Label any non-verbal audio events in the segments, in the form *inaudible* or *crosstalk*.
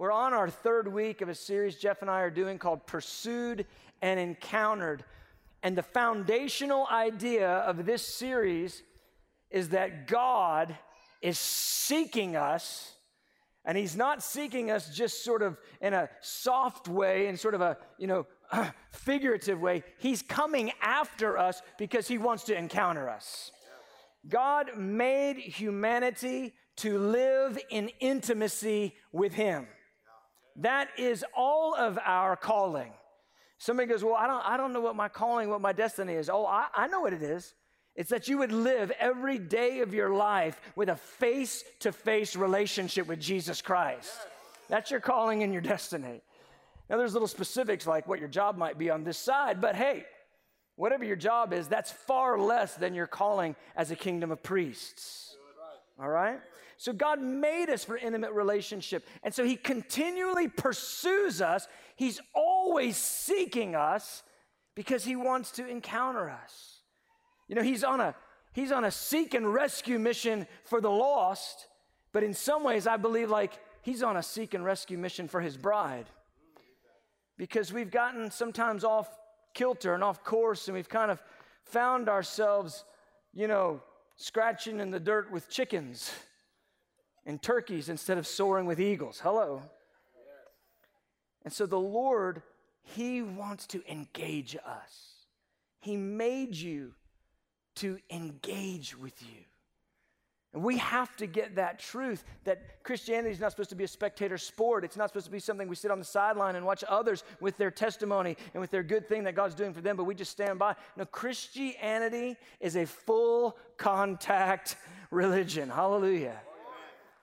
we're on our third week of a series Jeff and I are doing called Pursued and Encountered. And the foundational idea of this series is that God is seeking us and he's not seeking us just sort of in a soft way, in sort of a, you know, *clears throat* figurative way. He's coming after us because he wants to encounter us. God made humanity to live in intimacy with him. That is all of our calling. Somebody goes, Well, I don't, I don't know what my calling, what my destiny is. Oh, I, I know what it is. It's that you would live every day of your life with a face to face relationship with Jesus Christ. That's your calling and your destiny. Now, there's little specifics like what your job might be on this side, but hey, whatever your job is, that's far less than your calling as a kingdom of priests. All right? So, God made us for intimate relationship. And so, He continually pursues us. He's always seeking us because He wants to encounter us. You know, he's on a he's on a seek and rescue mission for the lost, but in some ways I believe like he's on a seek and rescue mission for his bride. Because we've gotten sometimes off kilter and off course and we've kind of found ourselves, you know, scratching in the dirt with chickens and turkeys instead of soaring with eagles. Hello. And so the Lord, He wants to engage us. He made you to engage with you. And we have to get that truth that Christianity is not supposed to be a spectator sport. It's not supposed to be something we sit on the sideline and watch others with their testimony and with their good thing that God's doing for them, but we just stand by. No, Christianity is a full contact *laughs* religion. Hallelujah.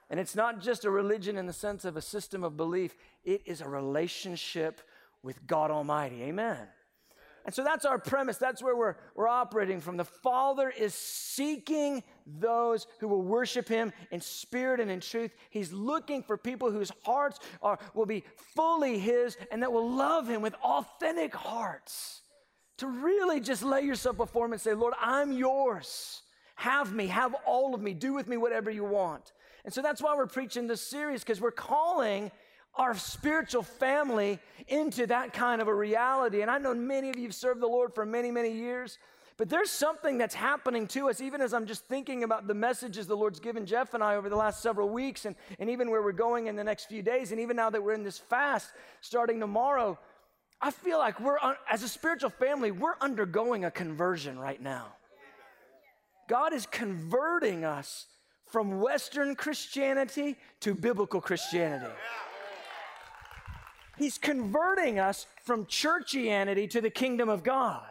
And it's not just a religion in the sense of a system of belief, it is a relationship with God Almighty. Amen. And so that's our premise. That's where we're, we're operating from. The Father is seeking those who will worship Him in spirit and in truth. He's looking for people whose hearts are, will be fully His and that will love Him with authentic hearts. To really just lay yourself before Him and say, Lord, I'm yours. Have me, have all of me, do with me whatever you want. And so that's why we're preaching this series, because we're calling our spiritual family into that kind of a reality. And I know many of you have served the Lord for many, many years. But there's something that's happening to us, even as I'm just thinking about the messages the Lord's given Jeff and I over the last several weeks, and, and even where we're going in the next few days, and even now that we're in this fast starting tomorrow. I feel like we're, as a spiritual family, we're undergoing a conversion right now. God is converting us from Western Christianity to biblical Christianity. He's converting us from churchianity to the kingdom of God,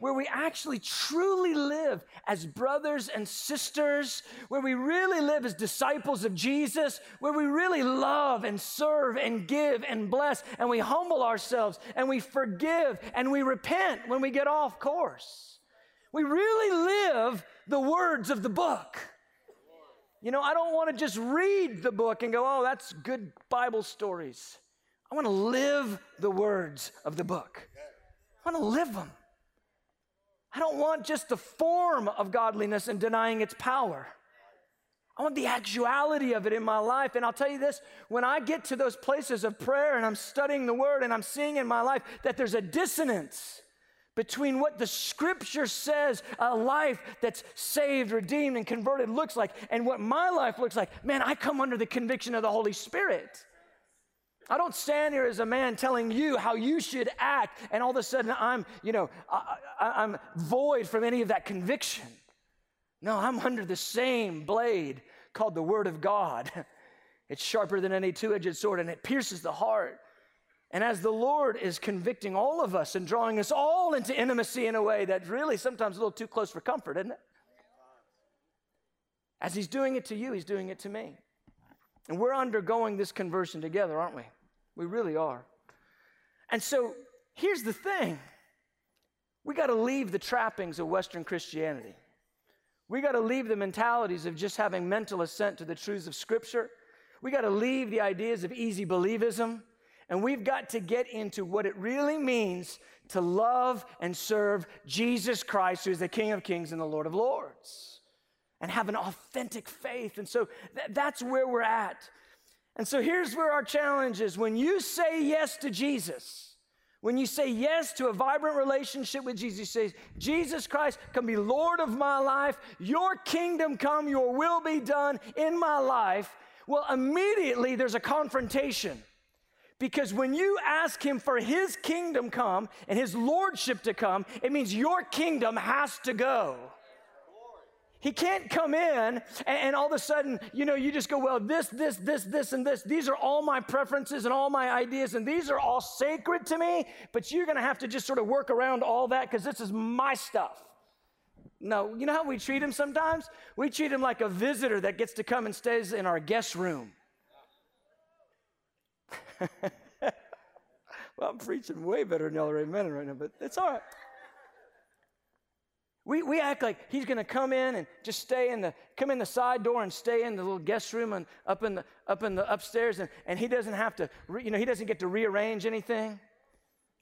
where we actually truly live as brothers and sisters, where we really live as disciples of Jesus, where we really love and serve and give and bless, and we humble ourselves and we forgive and we repent when we get off course. We really live the words of the book. You know, I don't want to just read the book and go, oh, that's good Bible stories. I want to live the words of the book. I want to live them. I don't want just the form of godliness and denying its power. I want the actuality of it in my life. And I'll tell you this when I get to those places of prayer and I'm studying the word and I'm seeing in my life that there's a dissonance between what the scripture says a life that's saved, redeemed, and converted looks like and what my life looks like, man, I come under the conviction of the Holy Spirit. I don't stand here as a man telling you how you should act, and all of a sudden I'm, you know, I, am void from any of that conviction. No, I'm under the same blade called the Word of God. *laughs* It's sharper than any two edged sword, and it pierces the heart. And as the Lord is convicting all of us and drawing us all into intimacy in a way that's really sometimes a little too close for comfort, isn't it? As He's doing it to you, He's doing it to me. And we're undergoing this conversion together, aren't we? We really are. And so here's the thing we got to leave the trappings of Western Christianity. We got to leave the mentalities of just having mental assent to the truths of Scripture. We got to leave the ideas of easy believism. And we've got to get into what it really means to love and serve Jesus Christ, who is the King of Kings and the Lord of Lords, and have an authentic faith. And so th- that's where we're at. And so here's where our challenge is when you say yes to Jesus, when you say yes to a vibrant relationship with Jesus, you say, Jesus Christ, come be Lord of my life, your kingdom come, your will be done in my life. Well, immediately there's a confrontation. Because when you ask him for his kingdom come and his lordship to come, it means your kingdom has to go. He can't come in and, and, all of a sudden, you know, you just go, well, this, this, this, this, and this. These are all my preferences and all my ideas, and these are all sacred to me, but you're going to have to just sort of work around all that because this is my stuff. No, you know how we treat him sometimes? We treat him like a visitor that gets to come and stays in our guest room. *laughs* well, I'm preaching way better than y'all right now, but it's all right. We, we act like he's going to come in and just stay in the come in the side door and stay in the little guest room and up in the up in the upstairs and, and he doesn't have to re, you know he doesn't get to rearrange anything.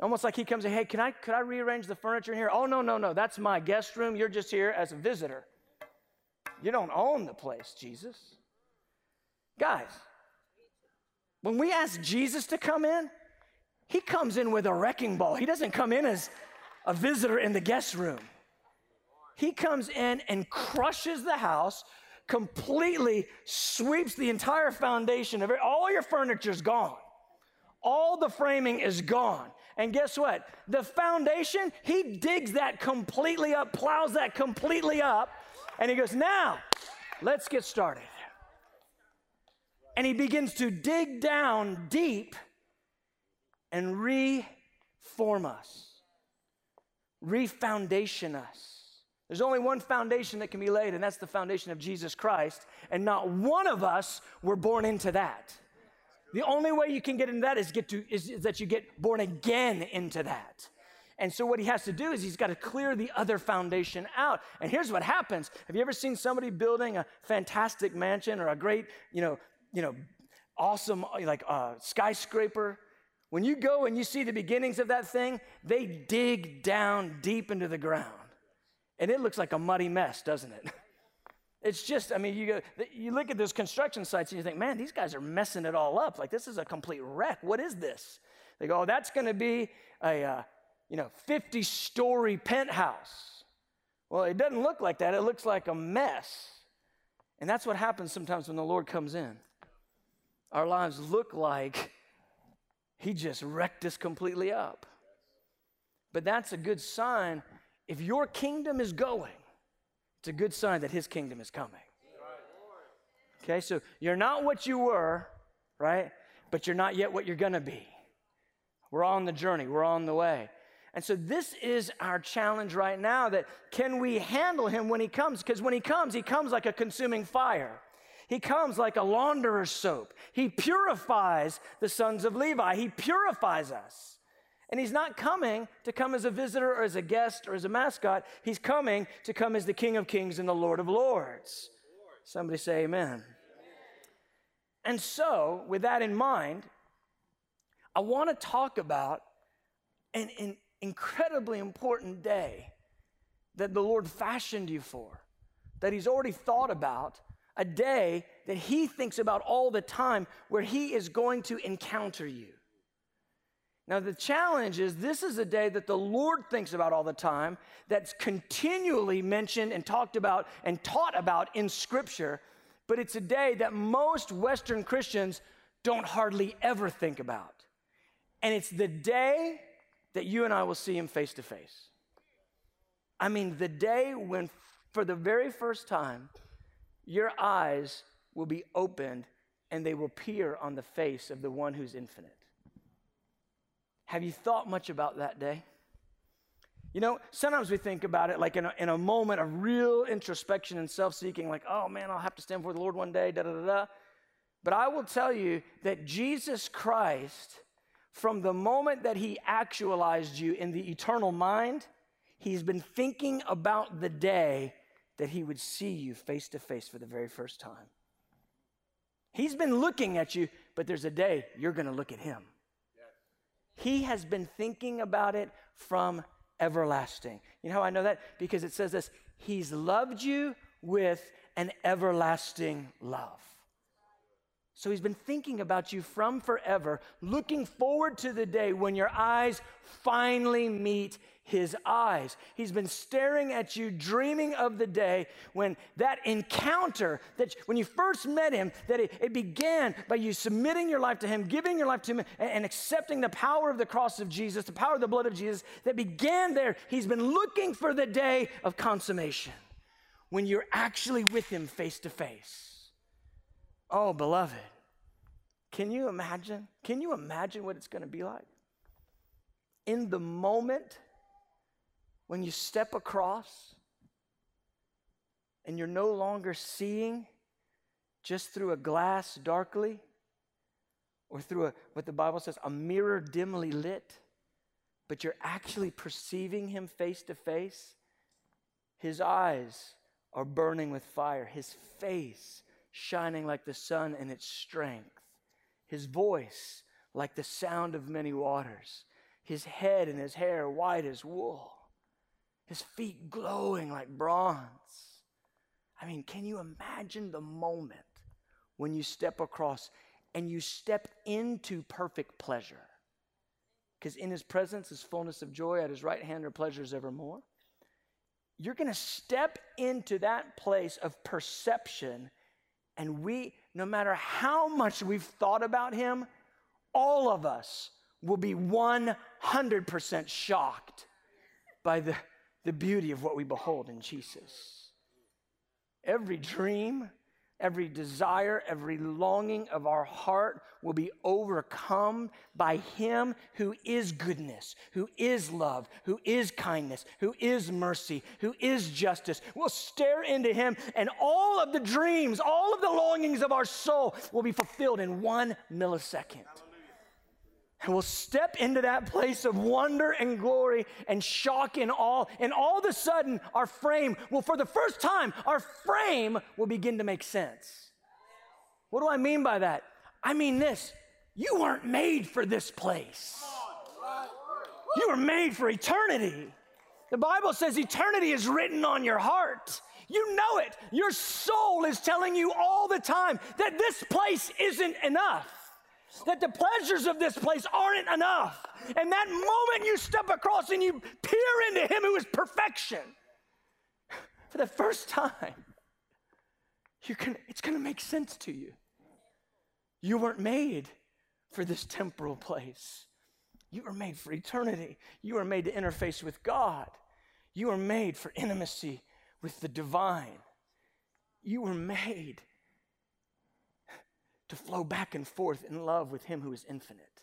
Almost like he comes and hey can I could I rearrange the furniture in here? Oh no no no that's my guest room. You're just here as a visitor. You don't own the place, Jesus. Guys, when we ask Jesus to come in, he comes in with a wrecking ball. He doesn't come in as a visitor in the guest room. He comes in and crushes the house, completely sweeps the entire foundation of it. All your furniture's gone. All the framing is gone. And guess what? The foundation, he digs that completely up, plows that completely up, and he goes, Now, let's get started. And he begins to dig down deep and reform us, refoundation us. There's only one foundation that can be laid, and that's the foundation of Jesus Christ. And not one of us were born into that. The only way you can get into that is, get to, is, is that you get born again into that. And so what he has to do is he's got to clear the other foundation out. And here's what happens. Have you ever seen somebody building a fantastic mansion or a great, you know, you know, awesome like uh, skyscraper? When you go and you see the beginnings of that thing, they dig down deep into the ground. And it looks like a muddy mess, doesn't it? *laughs* It's just, I mean, you, go, you look at those construction sites and you think, man, these guys are messing it all up. Like, this is a complete wreck. What is this? They go, oh, that's going to be a, uh, you know, 50 story penthouse. Well, it doesn't look like that. It looks like a mess. And that's what happens sometimes when the Lord comes in. Our lives look like He just wrecked us completely up. But that's a good sign if your kingdom is going, it's a good sign that his kingdom is coming. Okay, so you're not what you were, right? But you're not yet what you're gonna be. We're on the journey, we're on the way. And so this is our challenge right now that can we handle him when he comes? Because when he comes, he comes like a consuming fire. He comes like a launderer's soap. He purifies the sons of Levi. He purifies us. And he's not coming to come as a visitor or as a guest or as a mascot. He's coming to come as the King of Kings and the Lord of Lords. Somebody say amen. And so, with that in mind, I want to talk about an, an incredibly important day that the Lord fashioned you for, that He's already thought about, a day that He thinks about all the time where He is going to encounter you. Now, the challenge is this is a day that the Lord thinks about all the time, that's continually mentioned and talked about and taught about in Scripture, but it's a day that most Western Christians don't hardly ever think about. And it's the day that you and I will see Him face to face. I mean, the day when, for the very first time, your eyes will be opened and they will peer on the face of the one who's infinite. Have you thought much about that day? You know, sometimes we think about it like in a, in a moment of real introspection and self seeking, like, oh man, I'll have to stand before the Lord one day, da da da da. But I will tell you that Jesus Christ, from the moment that he actualized you in the eternal mind, he's been thinking about the day that he would see you face to face for the very first time. He's been looking at you, but there's a day you're going to look at him. He has been thinking about it from everlasting. You know how I know that? Because it says this He's loved you with an everlasting love. So he's been thinking about you from forever, looking forward to the day when your eyes finally meet his eyes. He's been staring at you, dreaming of the day when that encounter, that when you first met him, that it, it began by you submitting your life to him, giving your life to him, and, and accepting the power of the cross of Jesus, the power of the blood of Jesus, that began there. He's been looking for the day of consummation when you're actually with him face to face. Oh, beloved, can you imagine? Can you imagine what it's going to be like? In the moment when you step across and you're no longer seeing just through a glass darkly or through a, what the Bible says, a mirror dimly lit, but you're actually perceiving him face to face. His eyes are burning with fire, his face shining like the sun in its strength, his voice like the sound of many waters, his head and his hair white as wool, his feet glowing like bronze. I mean, can you imagine the moment when you step across and you step into perfect pleasure? Because in his presence is fullness of joy, at his right hand are pleasures evermore. You're going to step into that place of perception and we, no matter how much we've thought about him, all of us will be 100% shocked by the, the beauty of what we behold in Jesus. Every dream, Every desire, every longing of our heart will be overcome by Him who is goodness, who is love, who is kindness, who is mercy, who is justice. We'll stare into Him, and all of the dreams, all of the longings of our soul will be fulfilled in one millisecond. And we'll step into that place of wonder and glory and shock and awe. And all of a sudden, our frame will, for the first time, our frame will begin to make sense. What do I mean by that? I mean this you weren't made for this place, you were made for eternity. The Bible says eternity is written on your heart. You know it. Your soul is telling you all the time that this place isn't enough that the pleasures of this place aren't enough. And that moment you step across and you peer into Him who is perfection, *laughs* for the first time, you're gonna, it's going to make sense to you. You weren't made for this temporal place. You were made for eternity. You were made to interface with God. You were made for intimacy with the divine. You were made to flow back and forth in love with Him who is infinite.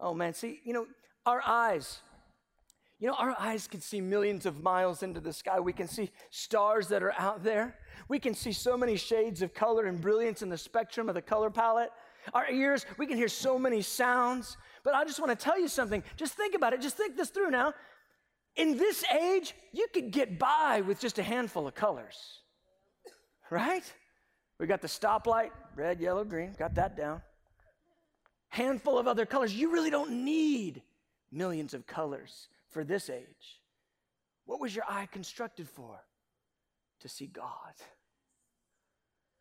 Oh man, see, you know, our eyes, you know, our eyes can see millions of miles into the sky. We can see stars that are out there. We can see so many shades of color and brilliance in the spectrum of the color palette. Our ears, we can hear so many sounds. But I just want to tell you something. Just think about it. Just think this through now. In this age, you could get by with just a handful of colors, right? We got the stoplight, red, yellow, green, got that down. Handful of other colors. You really don't need millions of colors for this age. What was your eye constructed for? To see God.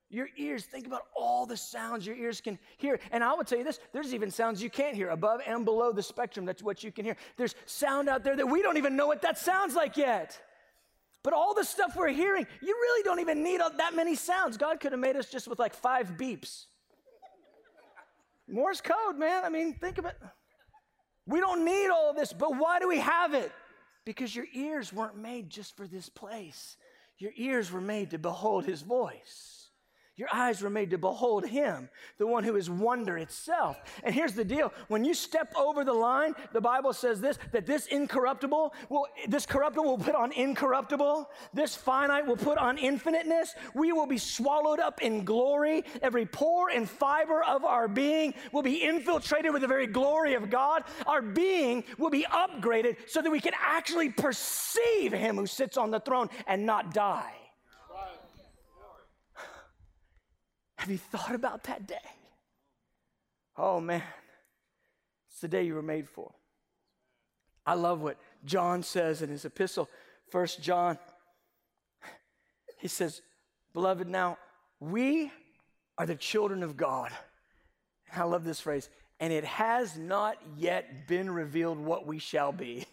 Your ears, think about all the sounds your ears can hear. And I will tell you this there's even sounds you can't hear above and below the spectrum. That's what you can hear. There's sound out there that we don't even know what that sounds like yet. But all the stuff we're hearing, you really don't even need that many sounds. God could have made us just with like five beeps. Morse code, man. I mean, think of it. We don't need all this, but why do we have it? Because your ears weren't made just for this place. Your ears were made to behold his voice. Your eyes were made to behold him, the one who is wonder itself. And here's the deal when you step over the line, the Bible says this that this incorruptible will, this corruptible will put on incorruptible, this finite will put on infiniteness. We will be swallowed up in glory. Every pore and fiber of our being will be infiltrated with the very glory of God. Our being will be upgraded so that we can actually perceive him who sits on the throne and not die. Have you thought about that day? Oh man, it's the day you were made for. I love what John says in his epistle, First John. He says, Beloved, now we are the children of God. I love this phrase. And it has not yet been revealed what we shall be.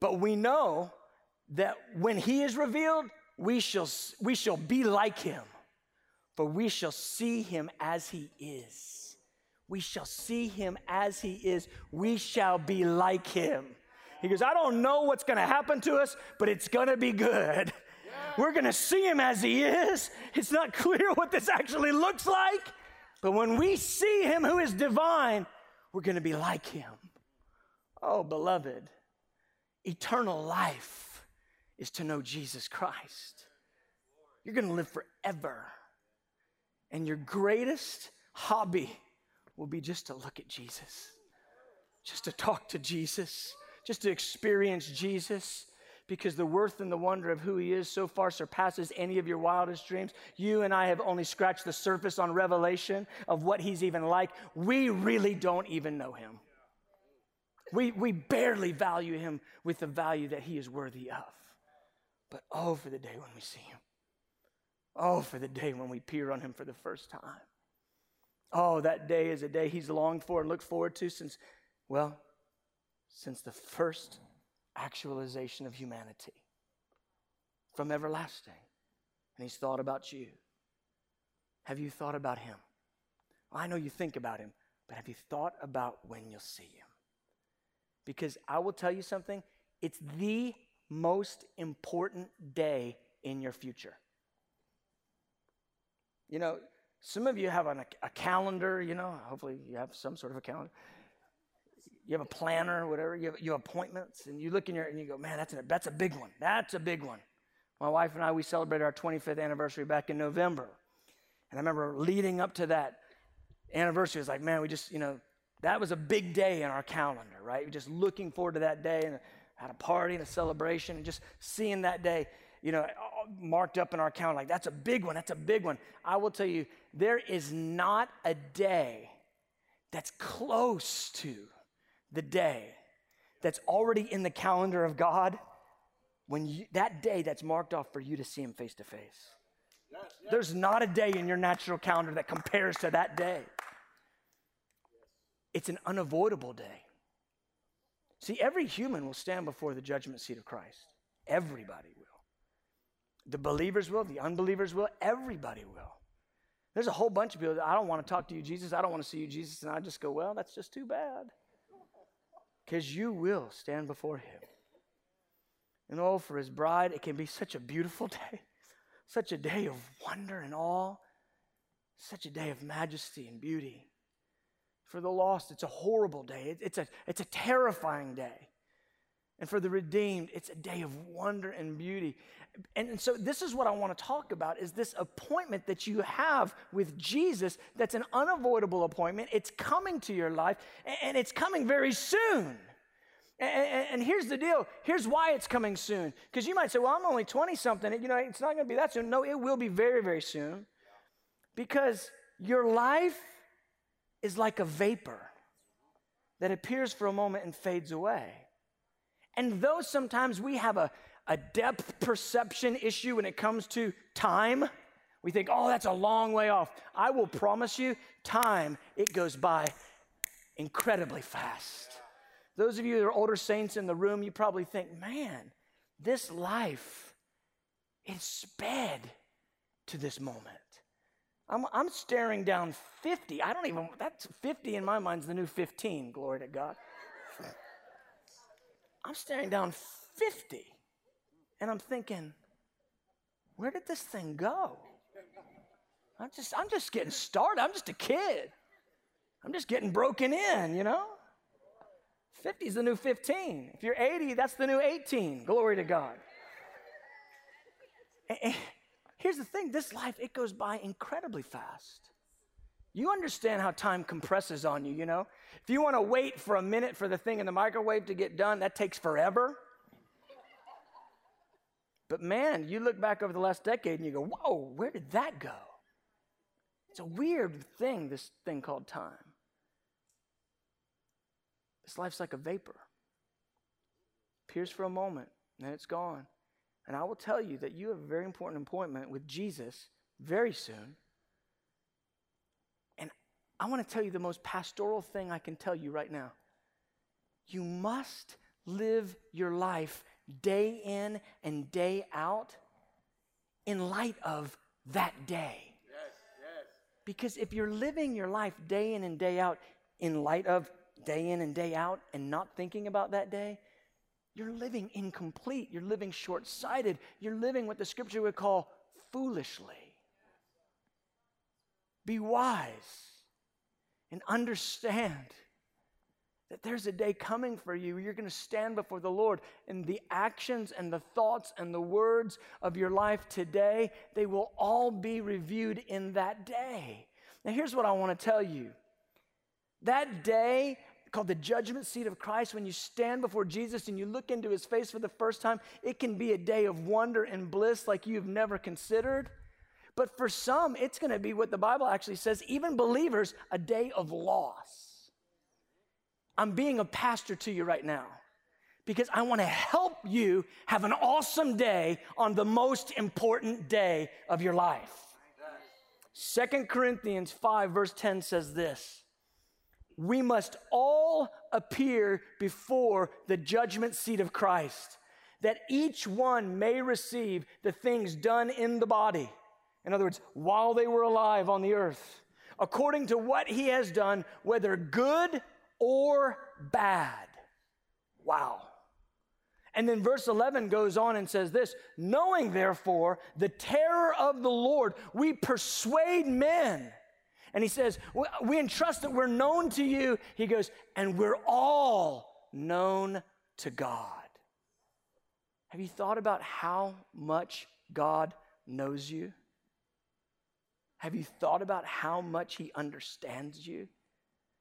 But we know that when he is revealed, we shall, we shall be like him, for we shall see him as he is. We shall see him as he is. We shall be like him. He goes, I don't know what's going to happen to us, but it's going to be good. We're going to see him as he is. It's not *laughs* clear what this actually looks like, but when we see him who is divine, we're going to be like him. Oh, beloved, eternal life is to know Jesus Christ. You're going to live forever. And your greatest hobby will be just to look at Jesus, just to talk to Jesus, just to experience Jesus because the worth and the wonder of who he is so far surpasses any of your wildest dreams. You and I have only scratched the surface on revelation of what he's even like. We really don't even know him. We, we barely value him with the value that he is worthy of. But oh, for the day when we see him. Oh, for the day when we peer on him for the first time. Oh, that day is a day he's longed for and looked forward to since, well, since the first actualization of humanity from everlasting. And he's thought about you. Have you thought about him? I know you think about him, but have you thought about when you'll see him? Because I will tell you something, it's the most important day in your future. You know, some of you have an, a calendar, you know, hopefully you have some sort of a calendar you have a planner whatever, you have, you have appointments, and you look in your and you go, man, that's a, that's a big one. That's a big one. My wife and I, we celebrated our 25th anniversary back in November. And I remember leading up to that anniversary, it was like, man, we just, you know, that was a big day in our calendar, right? We're just looking forward to that day and had a party and a celebration and just seeing that day, you know, marked up in our calendar. Like, that's a big one. That's a big one. I will tell you, there is not a day that's close to the day that's already in the calendar of God, when you, that day that's marked off for you to see Him face to face. There's not a day in your natural calendar that compares to that day. It's an unavoidable day. See, every human will stand before the judgment seat of Christ. Everybody. The believers will, the unbelievers will, everybody will. There's a whole bunch of people that I don't want to talk to you, Jesus. I don't want to see you, Jesus. And I just go, well, that's just too bad because you will stand before him. And oh, for his bride, it can be such a beautiful *laughs* day, such a day of wonder and awe, such a day of majesty and beauty. For the lost, it's a horrible day, it's a, it's a terrifying day. And for the redeemed, it's a day of wonder and beauty. And, and, so this is what I want to talk about is this appointment that you have with Jesus that's an unavoidable appointment. It's coming to your life and it's coming very soon. And, here's the deal. Here's why it's coming soon. Because you might say, well, I'm only 20 something. You know, it's not going to be that soon. No, it will be very, very soon. Because your life is like a vapor that appears for a moment and fades away. And though sometimes we have a, a depth perception issue when it comes to time, we think, oh, that's a long way off. I will promise you, time, it goes by incredibly fast. Those of you that are older saints in the room, you probably think, man, this life is sped to this moment. I'm, I'm staring down 50. I don't even, that's 50 in my mind is the new 15, glory to God. I'm staring down 50 and I'm thinking, where did this thing go? I'm just, I'm just getting started. I'm just a kid. I'm just getting broken in, you know? 50 is the new 15. If you're 80, that's the new 18. Glory to God. And here's the thing this life, it goes by incredibly fast. You understand how time compresses on you, you know? If you want to wait for a minute for the thing in the microwave to get done, that takes forever. But man, you look back over the last decade and you go, whoa, where did that go? It's a weird thing, this thing called time. This life's like a vapor. Appears for a moment, and then it's gone. And I will tell you that you have a very important appointment with Jesus very soon. I want to tell you the most pastoral thing I can tell you right now. You must live your life day in and day out in light of that day. Yes, yes. Because if you're living your life day in and day out in light of day in and day out and not thinking about that day, you're living incomplete. You're living short sighted. You're living what the scripture would call foolishly. Be wise and understand that there's a day coming for you. You're going to stand before the Lord, and the actions and the thoughts and the words of your life today, they will all be reviewed in that day. Now, here's what I want to tell you that day called the judgment seat of Christ, when you stand before Jesus and you look into his face for the first time, it can be a day of wonder and bliss like you've never considered. But for some, it's going to be what the Bible actually says, even believers, a day of loss. I'm being a pastor to you right now because I want to help you have an awesome day on the most important day of your life. Second Corinthians 5, verse 10 says this We must all appear before the judgment seat of Christ, that each one may receive the things done in the body in other words, while they were alive on the earth, according to what he has done, whether good or bad. Wow. And then verse 11 goes on and says this Knowing therefore the terror of the Lord, we persuade men. And he says, We entrust that we're known to you. He goes, And we're all known to God. Have you thought about how much God knows you? Have you thought about how much He understands you?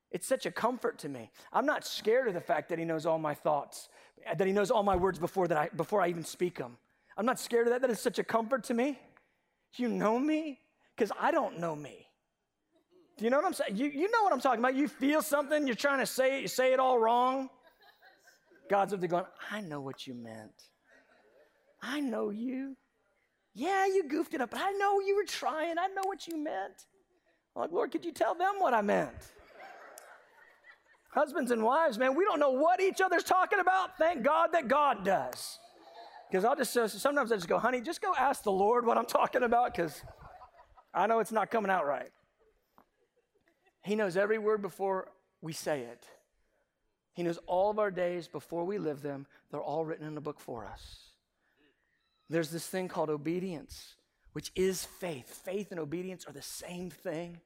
It's such a comfort to me. I'm not scared of the fact that He knows all my thoughts, that He knows all my words before, that I, before I even speak them. I'm not scared of that. That is such a comfort to me. You know me? Because I don't know me. Do you know what I'm saying? You, you know what I'm talking about. You feel something, you're trying to say it, you say it all wrong. God's up there going, I know what you meant. I know you. Yeah, you goofed it up, but I know you were trying. I know what you meant. I'm like, Lord, could you tell them what I meant? Husbands and wives, man, we don't know what each other's talking about. Thank God that God does. Because I'll just, uh, sometimes I just go, honey, just go ask the Lord what I'm talking about because I know it's not coming out right. He knows every word before we say it. He knows all of our days before we live them. They're all written in a book for us. There's this thing called obedience, which is faith. Faith and obedience are the same thing.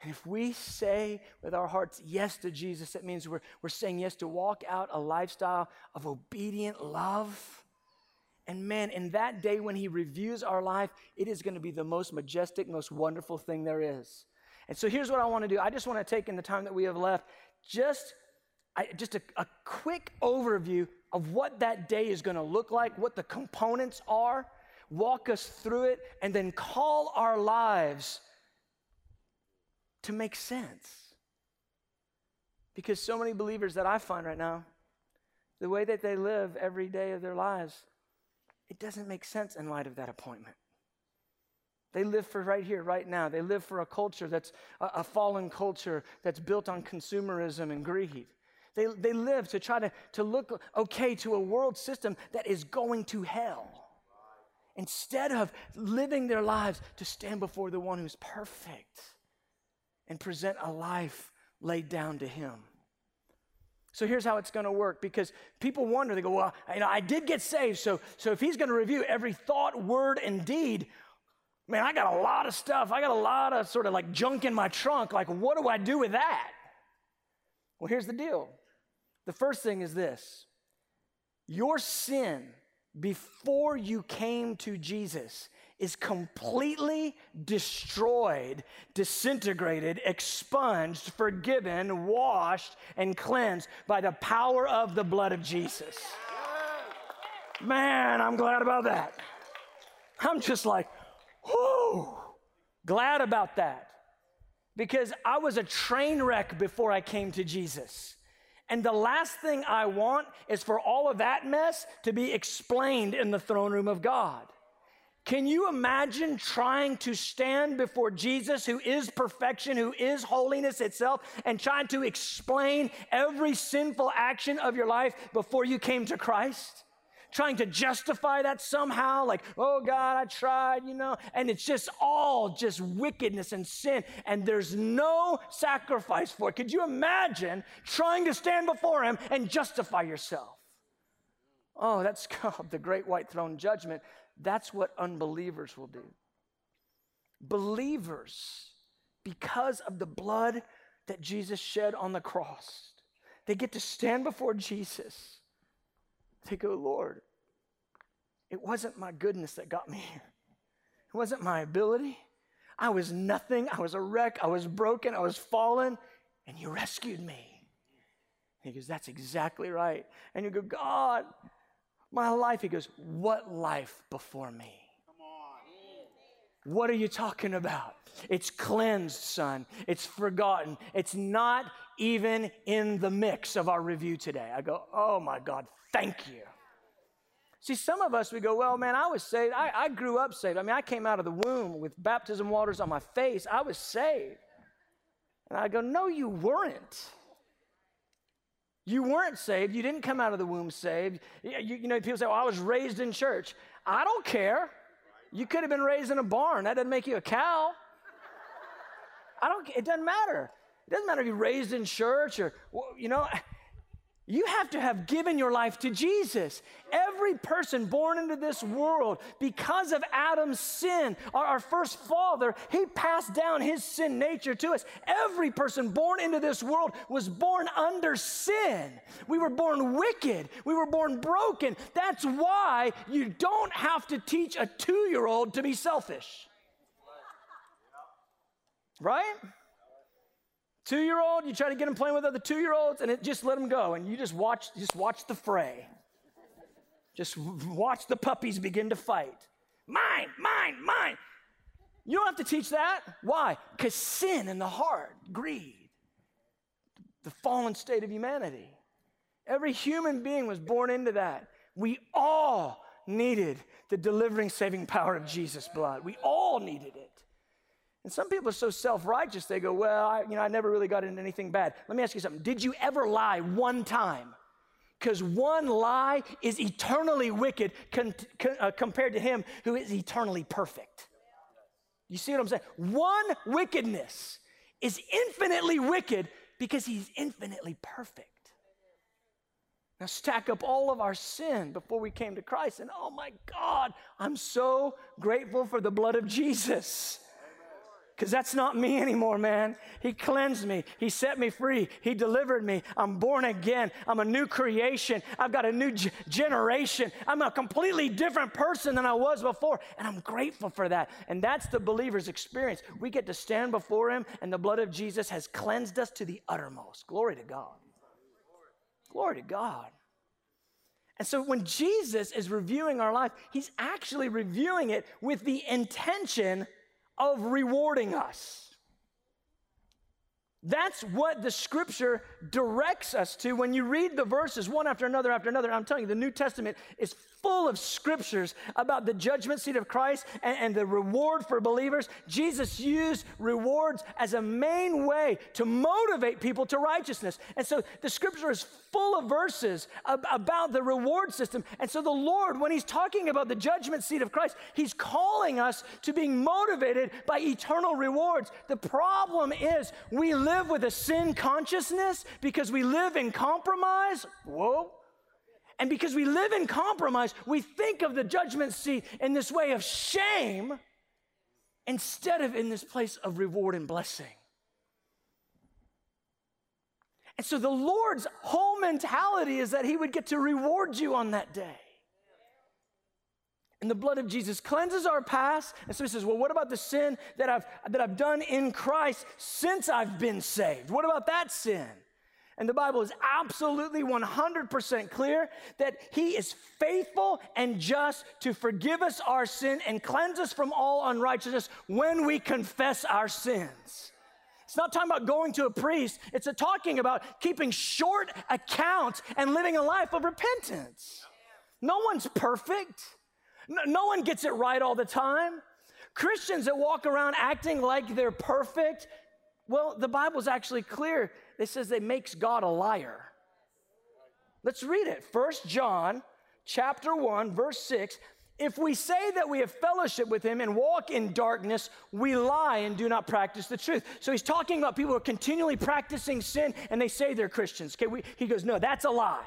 And if we say with our hearts yes to Jesus, that means we're, we're saying yes to walk out a lifestyle of obedient love. And man, in that day when He reviews our life, it is going to be the most majestic, most wonderful thing there is. And so here's what I want to do I just want to take in the time that we have left, just, I, just a, a quick overview of what that day is going to look like, what the components are, walk us through it, and then call our lives to make sense. Because so many believers that I find right now, the way that they live every day of their lives, it doesn't make sense in light of that appointment. They live for right here, right now. They live for a culture that's a, a fallen culture that's built on consumerism and greed. They, they live to try to, to look okay to a world system that is going to hell. Instead of living their lives to stand before the one who's perfect and present a life laid down to him. So here's how it's going to work because people wonder, they go, well, you know, I did get saved, so, so if he's going to review every thought, word, and deed, man, I got a lot of stuff. I got a lot of sort of like junk in my trunk. Like, what do I do with that? Well, here's the deal the first thing is this your sin before you came to Jesus is completely destroyed, disintegrated, expunged, forgiven, washed, and cleansed by the power of the blood of Jesus. Man, I'm glad about that. I'm just like, whoo, glad about that. Because I was a train wreck before I came to Jesus. And the last thing I want is for all of that mess to be explained in the throne room of God. Can you imagine trying to stand before Jesus, who is perfection, who is holiness itself, and trying to explain every sinful action of your life before you came to Christ? Trying to justify that somehow, like, oh God, I tried, you know, and it's just all just wickedness and sin, and there's no sacrifice for it. Could you imagine trying to stand before Him and justify yourself? Oh, that's *laughs* called the great white throne judgment. That's what unbelievers will do. Believers, because of the blood that Jesus shed on the cross, they get to stand before Jesus. They go, Lord, it wasn't my goodness that got me here. It wasn't my ability. I was nothing. I was a wreck. I was broken. I was fallen, and you rescued me. He goes, That's exactly right. And you go, God, my life. He goes, What life before me? What are you talking about? It's cleansed, son. It's forgotten. It's not even in the mix of our review today. I go, Oh my God, thank you. See, some of us, we go, Well, man, I was saved. I, I grew up saved. I mean, I came out of the womb with baptism waters on my face. I was saved. And I go, No, you weren't. You weren't saved. You didn't come out of the womb saved. You, you, know, people say, well, I was raised in church. I don't care. You could have been raised in a barn. That doesn't make you a cow. I don't, it doesn't matter. It doesn't matter if you're raised in church or, you know, you have to have given your life to Jesus. Every person born into this world, because of Adam's sin, our, first father, he passed down his sin nature to us. Every person born into this world was born under sin. We were born wicked. We were born broken. That's why you don't have to teach a two year old to be selfish. Right? Two year old, you try to get him playing with other two year olds, and it just let him go, and you just watch, just watch the fray. Just watch the puppies begin to fight. Mine, mine, mine. You don't have to teach that. Why? Because sin in the heart, greed, the fallen state of humanity. Every human being was born into that. We all needed the delivering, saving power of Jesus' blood. We all needed it. And some people are so self-righteous, they go, well, I, you know, I never really got into anything bad. Let me ask you something. Did you ever lie one time? Because one lie is eternally wicked con- con- uh, compared to him who is eternally perfect. You see what I'm saying? One wickedness is infinitely wicked because he's infinitely perfect. Now, stack up all of our sin before we came to Christ, and oh my God, I'm so grateful for the blood of Jesus because that's not me anymore, man. He cleansed me. He set me free. He delivered me. I'm born again. I'm a new creation. I've got a new g- generation. I'm a completely different person than I was before. And I'm grateful for that. And that's the believer's experience. We get to stand before Him, and the blood of Jesus has cleansed us to the uttermost. Glory to God. Glory to God. And so when Jesus is reviewing our life, He's actually reviewing it with the intention of rewarding us. That's what the scripture directs us to when you read the verses one after another after another. I'm telling you, the New Testament is full of scriptures about the judgment seat of Christ and, and, the reward for believers. Jesus used rewards as a main way to motivate people to righteousness. And so the scripture is full of verses ab- about the reward system. And so the Lord, when He's talking about the judgment seat of Christ, He's calling us to being motivated by eternal rewards. The problem is we live with a sin consciousness because we live in compromise. Whoa and because we live in compromise, we think of the judgment seat in this way of shame instead of in this place of reward and blessing. And so the Lord's whole mentality is that He would get to reward you on that day. And the blood of Jesus cleanses our past. And so he says, Well, what about the sin that I've, that I've done in Christ since I've been saved? What about that sin? And the Bible is absolutely 100% clear that He is faithful and just to forgive us our sin and cleanse us from all unrighteousness when we confess our sins. It's not talking about going to a priest, it's a talking about keeping short accounts and living a life of repentance. No one's perfect. No, one gets it right all the time. Christians that walk around acting like they're perfect, well, the Bible's actually clear. It says it makes God a liar. Let's read it. First John chapter 1 verse 6 if we say that we have fellowship with him and walk in darkness, we lie and do not practice the truth. So he's talking about people who are continually practicing sin and they say they're Christians. Okay, we, he goes, no, that's a lie.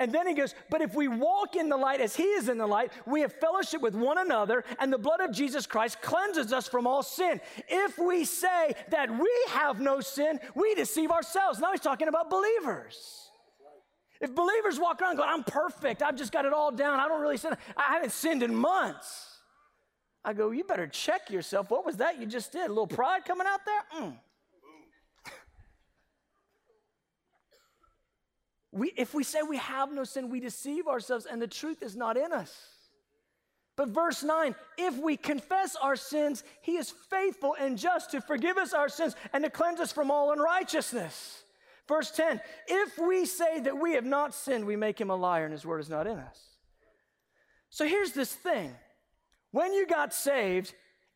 And then he goes, But if we walk in the light as he is in the light, we have fellowship with one another, and the blood of Jesus Christ cleanses us from all sin. If we say that we have no sin, we deceive ourselves. Now he's talking about believers. If believers walk around going, I'm perfect, I've just got it all down, I don't really sin, I haven't sinned in months. I go, you better check yourself. What was that you just did? A little pride coming out there? Mm. We, if we say we have no sin, we deceive ourselves and the truth is not in us. But verse 9, if we confess our sins, he is faithful and just to forgive us our sins and to cleanse us from all unrighteousness. Verse 10 If we say that we have not sinned, we make him a liar and his word is not in us. So here's this thing when you got saved,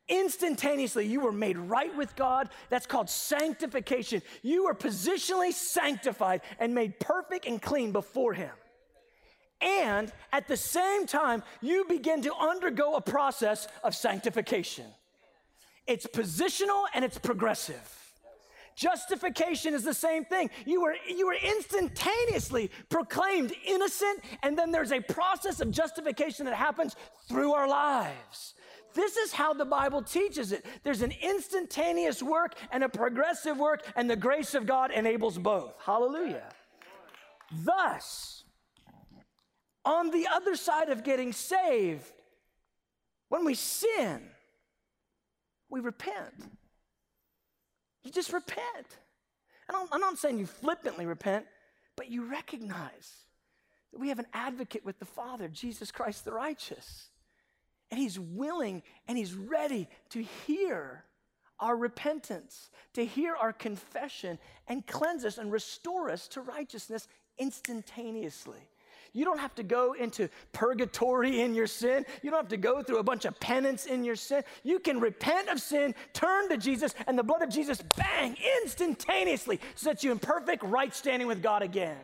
instantaneously you were made right with God. That's called sanctification. You were positionally sanctified and made perfect and clean before him. And at the same time, you begin to undergo a process of sanctification. It's positional and it's progressive. Justification is the same thing. You were, you were instantaneously proclaimed innocent, and then there's a process of justification that happens through our lives. This is how the Bible teaches it. There's an instantaneous work and a progressive work, and the grace of God enables both. Hallelujah. Thus, on the other side of getting saved, when we sin, we repent. You just repent. And I'm not saying you flippantly repent, but you recognize that we have an advocate with the Father, Jesus Christ the righteous. And he's willing and he's ready to hear our repentance, to hear our confession, and cleanse us and restore us to righteousness instantaneously. You don't have to go into purgatory in your sin. You don't have to go through a bunch of penance in your sin. You can repent of sin, turn to Jesus, and the blood of Jesus, bang, instantaneously sets you in perfect right standing with God again.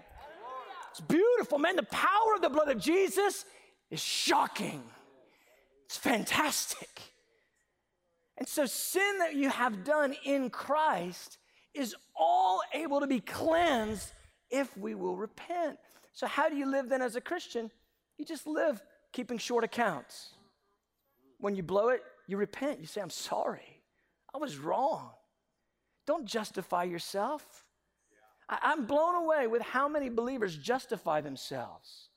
It's beautiful, man. The power of the blood of Jesus is shocking. It's fantastic. And so, sin that you have done in Christ is all able to be cleansed if we will repent. So, how do you live then as a Christian? You just live keeping short accounts. When you blow it, you repent. You say, I'm sorry. I was wrong. Don't justify yourself. I, am blown away with how many believers justify themselves.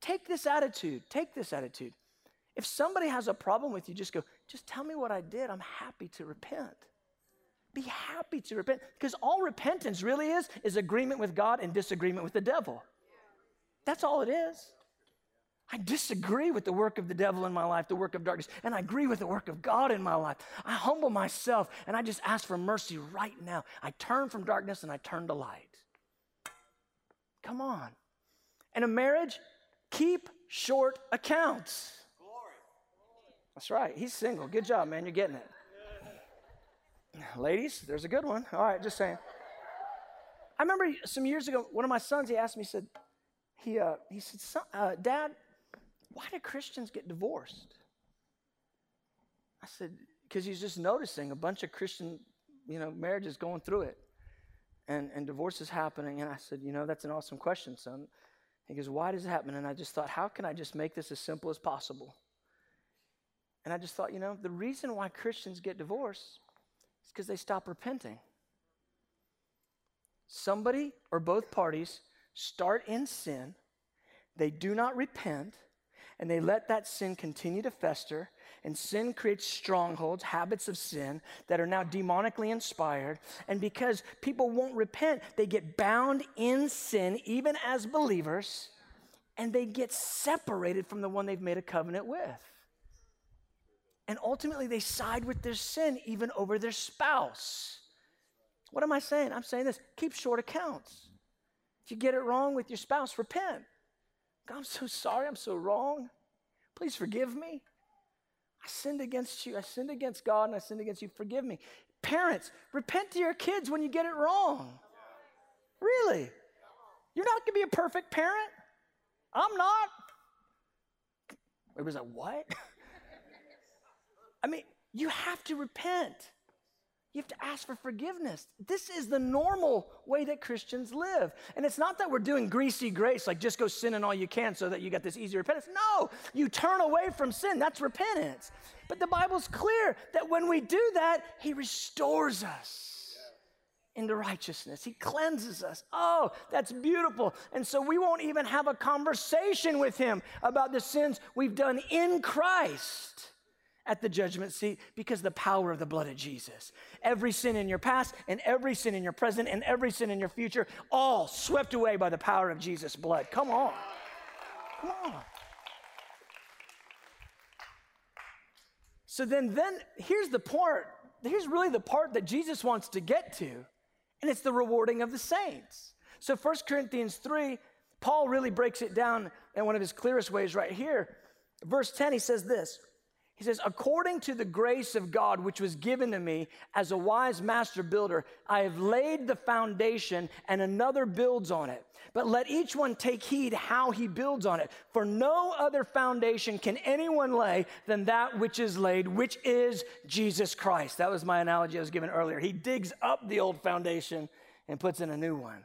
Take this attitude. Take this attitude. If somebody has a problem with you, just go, just tell me what I did. I'm happy to repent. Be happy to repent because all repentance really is is agreement with God and disagreement with the devil. That's all it is. I disagree with the work of the devil in my life, the work of darkness, and I agree with the work of God in my life. I humble myself and I just ask for mercy right now. I turn from darkness and I turn to light. Come on. In a marriage, keep short accounts. That's right. He's single. Good job, man. You're getting it. Ladies, there's a good one. All right, just saying. I remember some years ago, one of my sons, he asked me, he said, he, uh, he said, uh, Dad, why do Christians get divorced? I said, because he's just noticing a bunch of Christian, you know, marriages going through it and, and divorce is happening. And I said, you know, that's an awesome question, son. He goes, why does it happen? And I just thought, how can I just make this as simple as possible? And I just thought, you know, the reason why Christians get divorced is because they stop repenting. Somebody or both parties start in sin, they do not repent, and they let that sin continue to fester. And sin creates strongholds, habits of sin that are now demonically inspired. And because people won't repent, they get bound in sin, even as believers, and they get separated from the one they've made a covenant with. And ultimately, they side with their sin even over their spouse. What am I saying? I'm saying this keep short accounts. If you get it wrong with your spouse, repent. God, I'm so sorry, I'm so wrong. Please forgive me. I sinned against you. I sinned against God and I sinned against you. Forgive me. Parents, repent to your kids when you get it wrong. Really? You're not to be a perfect parent. I'm not. Everybody's like, what? *laughs* I mean, you have to repent. You have to ask for forgiveness. This is the normal way that Christians live. And it's not that we're doing greasy grace, like just go sin in all you can so that you get this easy repentance. No, you turn away from sin. That's repentance. But the Bible's clear that when we do that, He restores us into righteousness. He cleanses us. Oh, that's beautiful. And so we won't even have a conversation with Him about the sins we've done in Christ at the judgment seat because the power of the blood of Jesus. Every sin in your past and every sin in your present and every sin in your future, all swept away by the power of Jesus' blood. Come on. Come on. So then then here's the part, here's really the part that Jesus wants to get to, and it's the rewarding of the saints. So 1 Corinthians 3, Paul really breaks it down in one of his clearest ways right here. Verse 10, he says this he says, according to the grace of God which was given to me as a wise master builder, I have laid the foundation and another builds on it. But let each one take heed how he builds on it. For no other foundation can anyone lay than that which is laid, which is Jesus Christ. That was my analogy I was given earlier. He digs up the old foundation and puts in a new one.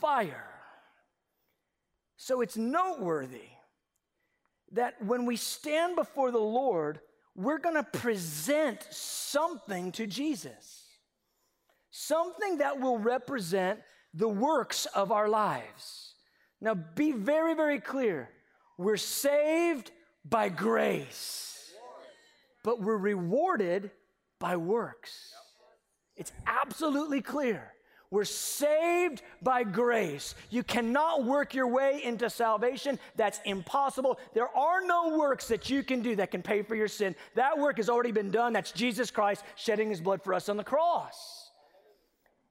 fire. So it's noteworthy that when we stand before the Lord, we're going to present something to Jesus, something that will represent the works of our lives. Now, be very, very clear. We're saved by grace, but we're rewarded by works. It's absolutely clear. We're saved by grace. You cannot work your way into salvation. That's impossible. There are no works that you can do that can pay for your sin. That work has already been done. That's Jesus Christ shedding his blood for us on the cross.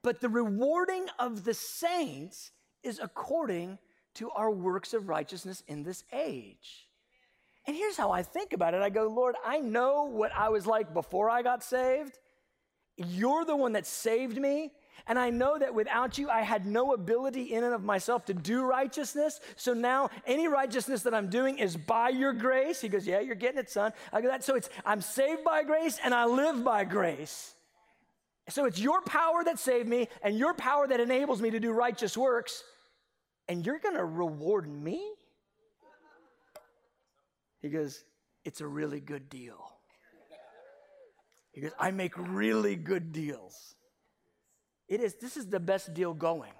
But the rewarding of the saints is according to our works of righteousness in this age. And here's how I think about it I go, Lord, I know what I was like before I got saved. You're the one that saved me. And I know that without you, I had no ability in and of myself to do righteousness. So now any righteousness that I'm doing is by your grace. He goes, Yeah, you're getting it, son. I go, that. So it's I'm saved by grace and I live by grace. So it's your power that saved me and your power that enables me to do righteous works. And you're gonna reward me? He goes, It's a really good deal. He goes, I make really good deals. It is, this is the best deal going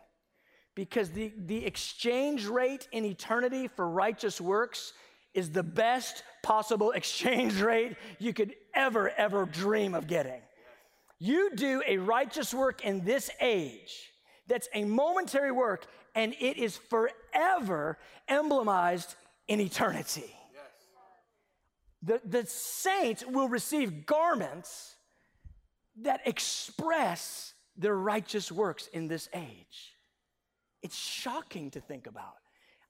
because the, the exchange rate in eternity for righteous works is the best possible *laughs* exchange rate you could ever, ever dream of getting. You do a righteous work in this age that's a momentary work, and it is forever emblemized in eternity. The, the saints will receive garments that express their righteous works in this age. It's shocking to think about.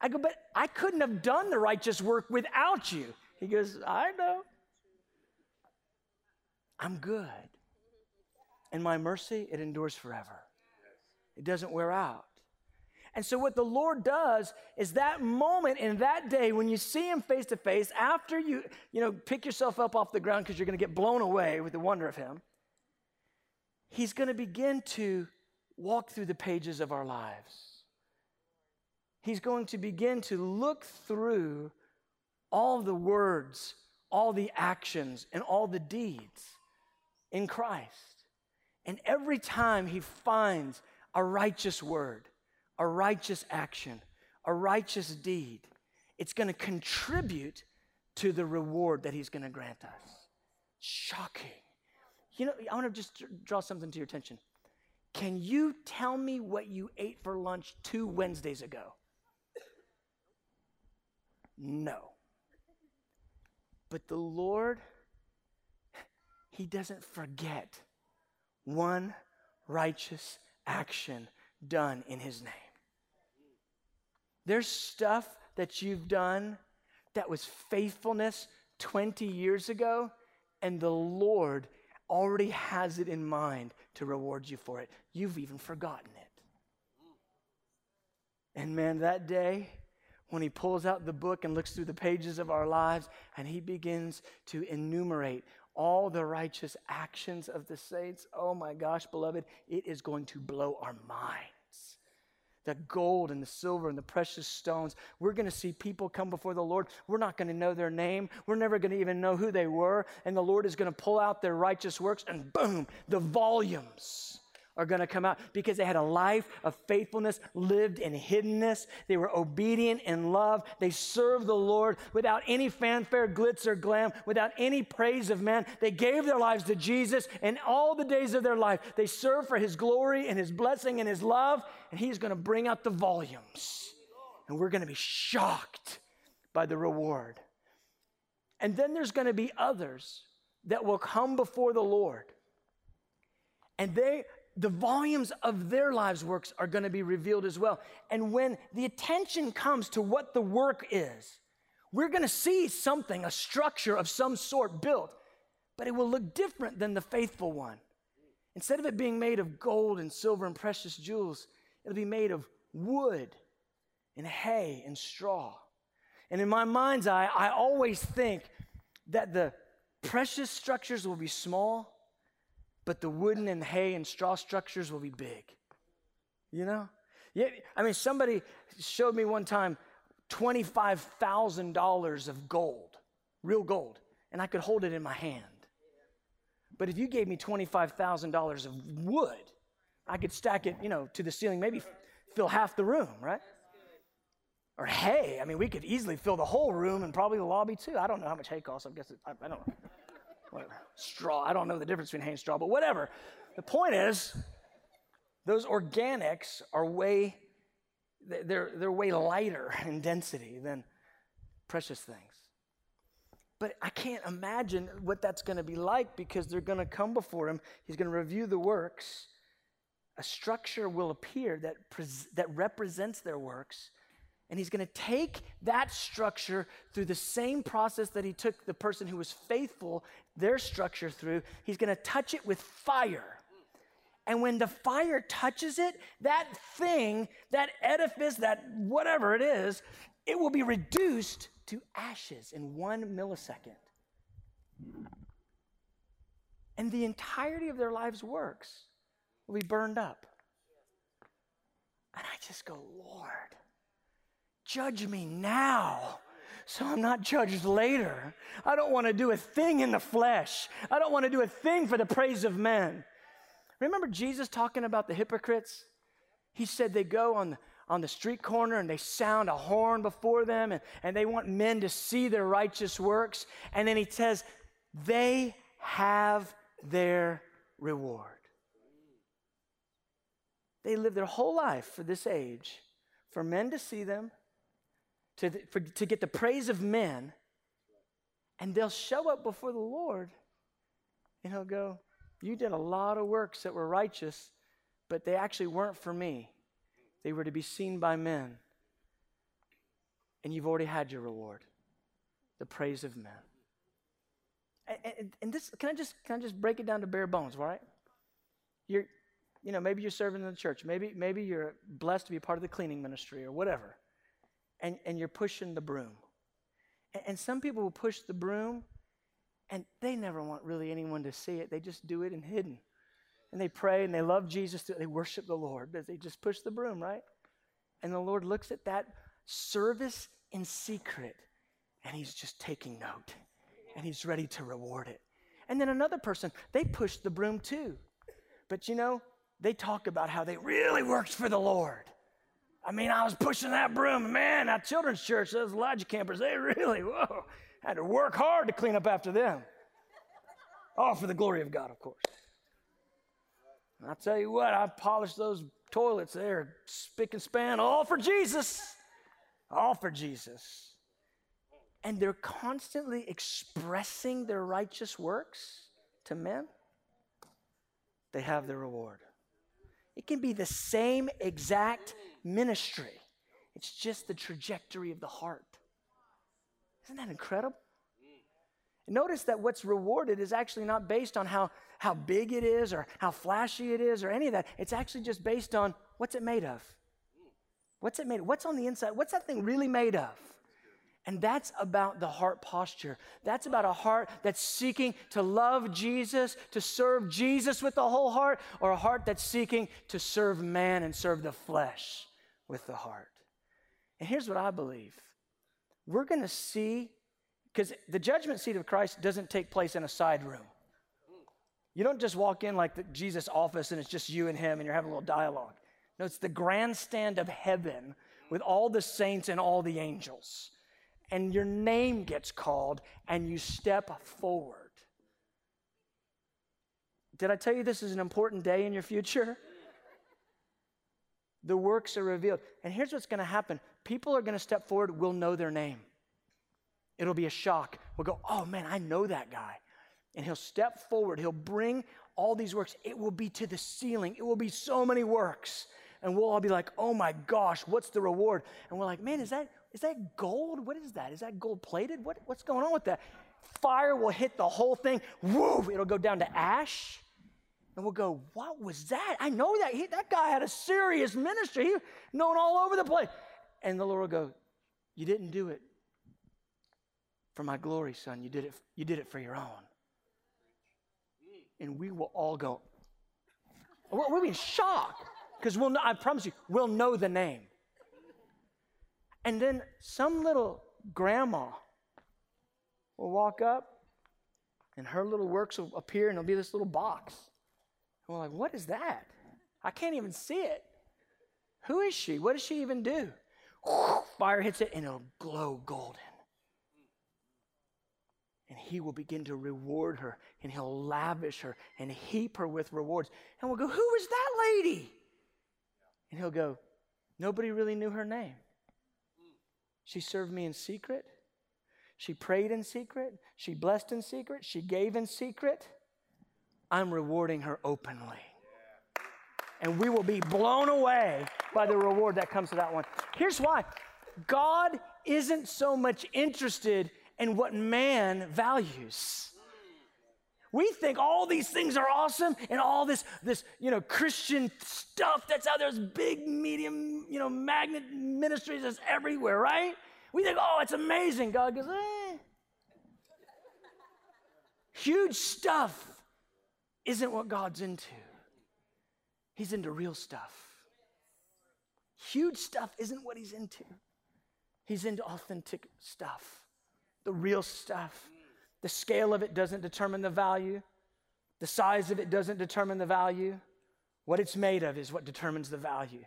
I go, but I couldn't have done the righteous work without you. He goes, I know. I'm good. And my mercy, it endures forever. It doesn't wear out. And so, what the Lord does is that moment in that day when you see Him face to face, after you, you know, pick yourself up off the ground because you're going to get blown away with the wonder of Him, He's going to begin to walk through the pages of our lives. He's going to begin to look through all the words, all the actions, and all the deeds in Christ. And every time he finds a righteous word, a righteous action, a righteous deed, it's going to contribute to the reward that He's going to grant us. Shocking. You know, I want to just draw something to your attention. Can you tell me what you ate for lunch two Wednesdays ago? No. But the Lord, He doesn't forget one righteous action done in His name. There's stuff that you've done that was faithfulness 20 years ago, and the Lord already has it in mind to reward you for it. You've even forgotten it. And man, that day, when he pulls out the book and looks through the pages of our lives and he begins to enumerate all the righteous actions of the saints, oh my gosh, beloved, it is going to blow our mind the gold and the silver and the precious stones. We're going to see people come before the Lord. We're not going to know their name. We're never going to even know who they were. And the Lord is going to pull out their righteous works, and boom, the volumes are going to come out because they had a life of faithfulness, lived in hiddenness. They were obedient in love. They served the Lord without any fanfare, glitz, or glam, without any praise of man. They gave their lives to Jesus, and all the days of their life, they served for his glory and his blessing and his love, and he's going to bring out the volumes. And we're going to be shocked by the reward. And then there's going to be others that will come before the Lord. And they the volumes of their lives' works are going to be revealed as well. And when the attention comes to what the work is, we're going to see something, a structure of some sort built, but it will look different than the faithful one. Instead of it being made of gold and silver and precious jewels, it'll be made of wood and hay and straw. And in my mind's eye, I always think that the precious structures will be small but the wooden and hay and straw structures will be big. You know? Yeah, I mean, somebody showed me one time $25,000 of gold, real gold, and I could hold it in my hand. But if you gave me $25,000 of wood, I could stack it, you know, to the ceiling, maybe fill half the room, right? Or hay. I mean, we could easily fill the whole room and probably the lobby too. I don't know how much hay costs. I guess it, I, I don't know straw. I don't know the difference between hay and straw, but whatever. The point is, those organics are way, they're, they're way lighter *laughs* in density than precious things. But I can't imagine what that's going to be like because they're going to come before him. He's going to review the works. A structure will appear that, pres- that represents their works and he's going to take that structure through the same process that he took the person who was faithful, their structure through. He's going to touch it with fire. And when the fire touches it, that thing, that edifice, that whatever it is, it will be reduced to ashes in one millisecond. And the entirety of their lives' works will be burned up. And I just go, Lord, Judge me now so I'm not judged later. I don't want to do a thing in the flesh. I don't want to do a thing for the praise of men. Remember Jesus talking about the hypocrites? He said they go on the, on the street corner and they sound a horn before them and, and they want men to see their righteous works. And then he says, they have their reward. They live their whole life for this age, for men to see them to, the, for, to get the praise of men, and they'll show up before the Lord, and He'll go, You did a lot of works that were righteous, but they actually weren't for me. They were to be seen by men. And you've already had your reward the praise of men. And, and, and, this, can I just can I just break it down to bare bones, right? You're, you know, maybe you're serving in the church. Maybe, maybe you're blessed to be part of the cleaning ministry or whatever and, and you're pushing the broom. And, and some people will push the broom and they never want really anyone to see it. They just do it in hidden. And they pray and they love Jesus. They worship the Lord, they just push the broom, right? And the Lord looks at that service in secret and he's just taking note and he's ready to reward it. And then another person, they push the broom too. But you know, they talk about how they really worked for the Lord. I mean, I was pushing that broom. Man, that children's church, those Elijah campers, they really, whoa, had to work hard to clean up after them. All for the glory of God, of course. And I'll tell you what, I polished those toilets there, spick and span, all for Jesus. All for Jesus. And they're constantly expressing their righteous works to men. They have their reward. It can be the same exact ministry, it's just the trajectory of the heart. Isn't that incredible? Notice that what's rewarded is actually not based on how, how big it is or how flashy it is or any of that. It's actually just based on what's it made of? What's it made of? What's on the inside? What's that thing really made of? And that's about the heart posture. That's about a heart that's seeking to love Jesus, to serve Jesus with the whole heart, or a heart that's seeking to serve man and serve the flesh with the heart. And here's what I believe we're going to see because the judgment seat of Christ doesn't take place in a side room. You don't just walk in like the Jesus office and it's just you and him and you're having a little dialogue. No, it's the grandstand of heaven with all the saints and all the angels. And your name gets called and you step forward. Did I tell you this is an important day in your future? The works are revealed. And here's what's going to happen people are going to step forward, we'll know their name. It'll be a shock. We'll go, oh man, I know that guy. And he'll step forward. He'll bring all these works. It will be to the ceiling. It will be so many works. And we'll all be like, oh my gosh, what's the reward? And we're like, man, is that is that gold? What is that? Is that gold plated? What, what's going on with that? Fire will hit the whole thing. Woo! It'll go down to ash. And we'll go, what was that? I know that. He, that guy had a serious ministry. He known all over the place. And the Lord will go, you didn't do it for my glory, son. You did it, you did it for your own. And we will all go, we'll be in shock. Because we'll I promise you, we'll know the name. And then some little grandma will walk up and her little works will appear and it'll be this little box. And we're like, what is that? I can't even see it. Who is she? What does she even do? Fire hits it and it'll glow golden and he will begin to reward her and he'll lavish her and heap her with rewards. And we'll go, Who is that lady? And he'll go, Nobody really knew her name. She served me in secret. She prayed in secret. She blessed in secret. She gave in secret. I'm rewarding her openly. And we will be blown away by the reward that comes to that one. Here's why God isn't so much interested in what man values. We think all these things are awesome and all this, this, you know, Christian stuff that's out there, this big, medium, you know, magnet ministries that's everywhere, right? We think, oh, it's amazing. God goes, eh. Huge stuff isn't what God's into. He's into real stuff. Huge stuff isn't what he's into. He's into authentic stuff the real stuff. The scale of it doesn't determine the value, the size of it doesn't determine the value. What it's made of is what determines the value.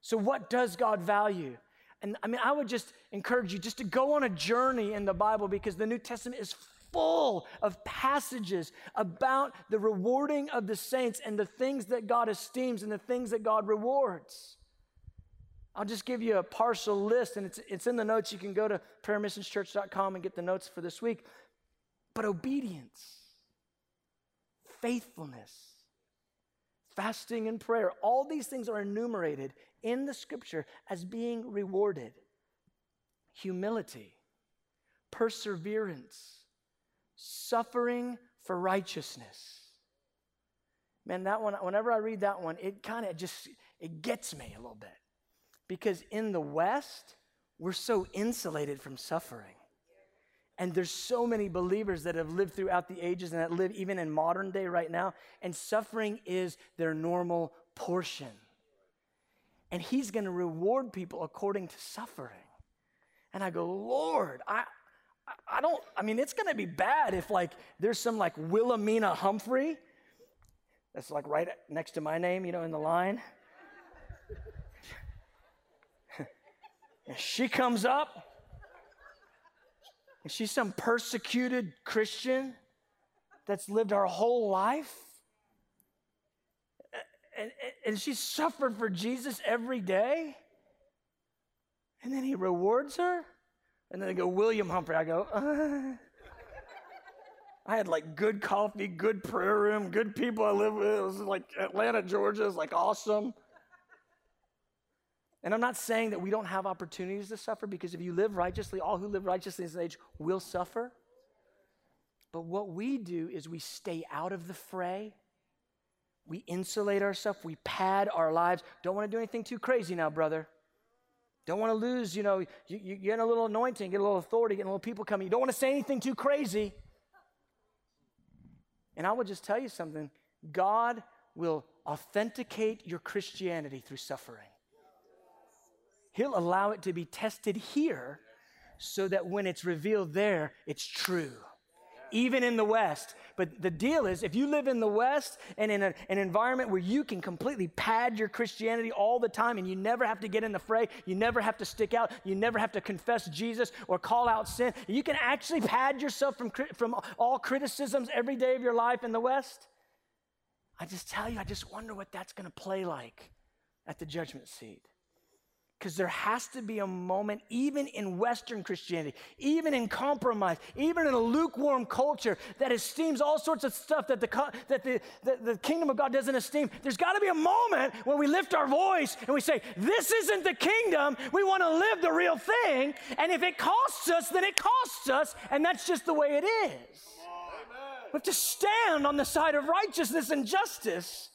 So, what does God value? And I mean, I would just encourage you just to go on a journey in the Bible because the New Testament is full of passages about the rewarding of the saints and the things that God esteems and the things that God rewards. I'll just give you a partial list, and it's, it's in the notes. You can go to prayermissionschurch.com and get the notes for this week. But obedience, faithfulness, fasting and prayer, all these things are enumerated in the scripture as being rewarded. Humility, perseverance, suffering for righteousness. Man, that one, whenever I read that one, it kind of just, it gets me a little bit. Because in the West, we're so insulated from suffering. And there's so many believers that have lived throughout the ages and that live even in modern day right now, and suffering is their normal portion. And he's going to reward people according to suffering. And I go, Lord, I, I don't, I mean, it's to be bad if like there's some like Wilhelmina Humphrey that's like right next to my name, you know, in the line. *laughs* And she comes up. And she's some persecuted Christian that's lived her whole life. And, and, she suffered for Jesus every day. And then he rewards her. And then they go, William Humphrey. I go, uh. I had like good coffee, good prayer room, good people I live with. It was like Atlanta, Georgia is like awesome. And I'm not saying that we don't have opportunities to suffer because if you live righteously, all who live righteously in this age will suffer. But what we do is we stay out of the fray. We insulate ourselves. We pad our lives. Don't want to do anything too crazy now, brother. Don't want to lose, you know, you, you get a little anointing, get a little authority, get a little people coming. You don't want to say anything too crazy. And I will just tell you something God will authenticate your Christianity through suffering. He'll allow it to be tested here so that when it's revealed there, it's true. Even in the West. But the deal is, if you live in the West and in a, an environment where you can completely pad your Christianity all the time and you never have to get in the fray, you never have to stick out, you never have to confess Jesus or call out sin, you can actually pad yourself from, from all criticisms every day of your life in the West. I just tell you, I just wonder what that's going to play like at the judgment seat. Because there has to be a moment, even in Western Christianity, even in compromise, even in a lukewarm culture that esteems all sorts of stuff that the, that the, the, the kingdom of God doesn't esteem. There's got to be a moment where we lift our voice and we say, This isn't the kingdom. We want to live the real thing. And if it costs us, then it costs us. And that's just the way it is. We have to stand on the side of righteousness and justice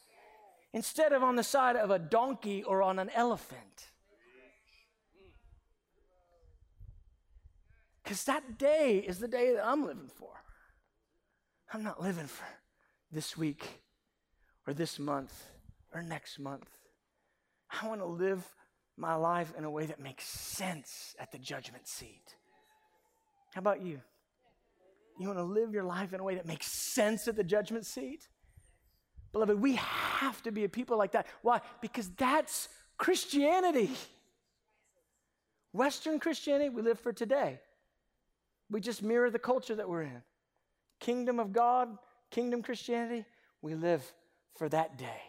instead of on the side of a donkey or on an elephant. Because that day is the day that I'm living for. I'm not living for this week or this month or next month. I want to live my life in a way that makes sense at the judgment seat. How about you? You want to live your life in a way that makes sense at the judgment seat? Beloved, we have to be a people like that. Why? Because that's Christianity. Western Christianity, we live for today. We just mirror the culture that we're in. Kingdom of God, kingdom Christianity, we live for that day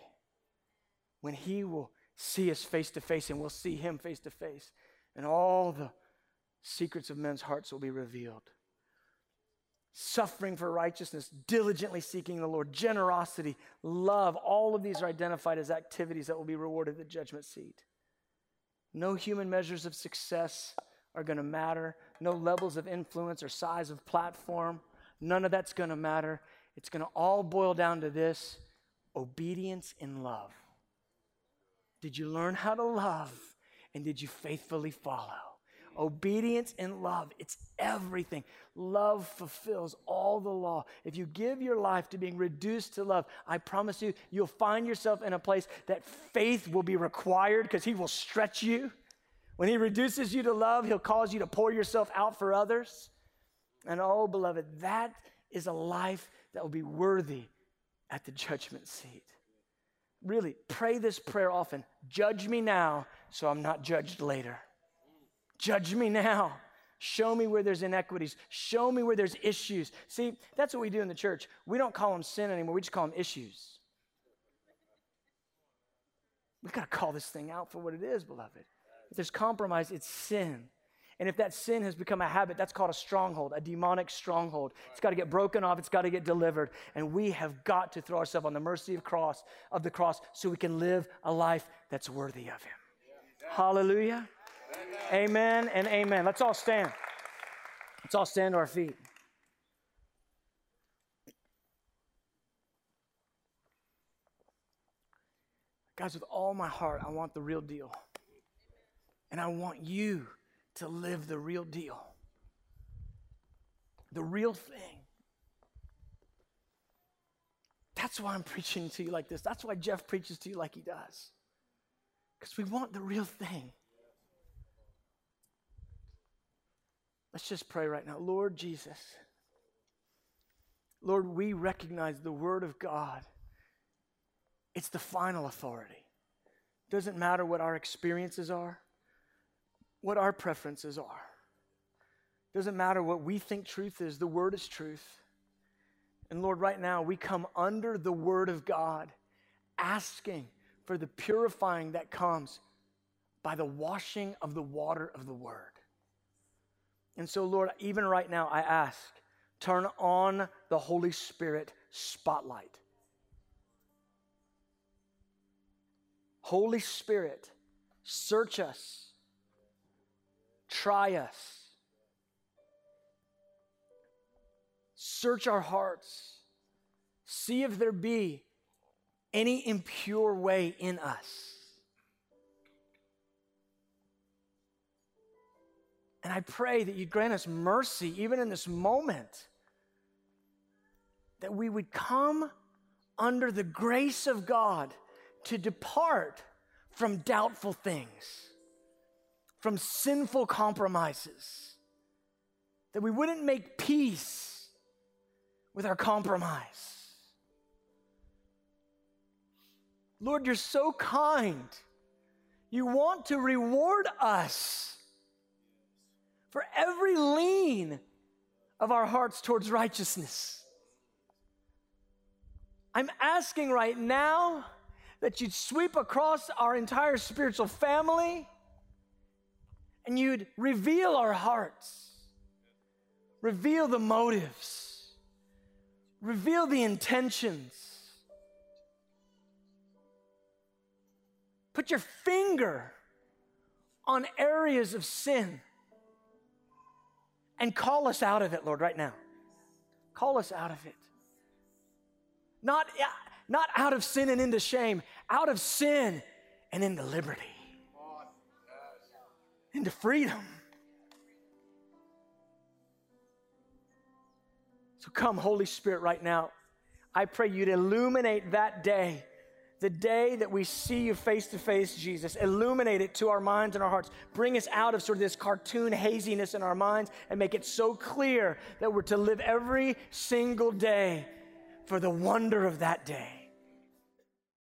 when He will see us face to face and we'll see Him face to face, and all the secrets of men's hearts will be revealed. Suffering for righteousness, diligently seeking the Lord, generosity, love, all of these are identified as activities that will be rewarded at the judgment seat. No human measures of success are going to matter. No levels of influence or size of platform. None of that's going to matter. It's going to all boil down to this obedience in love. Did you learn how to love? And did you faithfully follow? Obedience and love, it's everything. Love fulfills all the law. If you give your life to being reduced to love, I promise you, you'll find yourself in a place that faith will be required because He will stretch you. When He reduces you to love, He'll cause you to pour yourself out for others. And oh, beloved, that is a life that will be worthy at the judgment seat. Really, pray this prayer often. Judge me now so I'm not judged later. Judge me now. Show me where there's iniquities. Show me where there's issues. See, that's what we do in the church. We don't call them sin anymore, we just call them issues. We've got to call this thing out for what it is, beloved. If there's compromise, it's sin. And if that sin has become a habit, that's called a stronghold, a demonic stronghold. It's got to get broken off, it's got to get delivered. And we have got to throw ourselves on the mercy of cross of the cross so we can live a life that's worthy of him. Yeah. Hallelujah. Amen. amen and amen. Let's all stand. Let's all stand to our feet. Guys, with all my heart, I want the real deal. And I want you to live the real deal, the real thing. That's why I'm preaching to you like this. That's why Jeff preaches to you like he does. Because we want the real thing. Let's just pray right now. Lord Jesus, Lord, we recognize the Word of God. It's the final authority. Doesn't matter what our experiences are what our preferences are. Doesn't matter what we think truth is, the word is truth. And Lord, right now we come under the word of God, asking for the purifying that comes by the washing of the water of the word. And so, Lord, even right now, I ask, turn on the Holy Spirit spotlight. Holy Spirit, search us, try us, search our hearts, see if there be any impure way in us. And I pray that you grant us mercy even in this moment, that we would come under the grace of God to depart from doubtful things, from sinful compromises, that we wouldn't make peace with our compromise. Lord, you're so kind. You want to reward us for every lean of our hearts towards righteousness. I'm asking right now that you'd sweep across our entire spiritual family and you'd reveal our hearts, reveal the motives, reveal the intentions. Put your finger on areas of sin and call us out of it, Lord, right now. Call us out of it. Not, not out of sin and into shame, out of sin and into liberty, into freedom. So come, Holy Spirit, right now. I pray you'd illuminate that day the day that we see you face to face, Jesus, illuminate it to our minds and our hearts. Bring us out of sort of this cartoon haziness in our minds and make it so clear that we're to live every single day for the wonder of that day.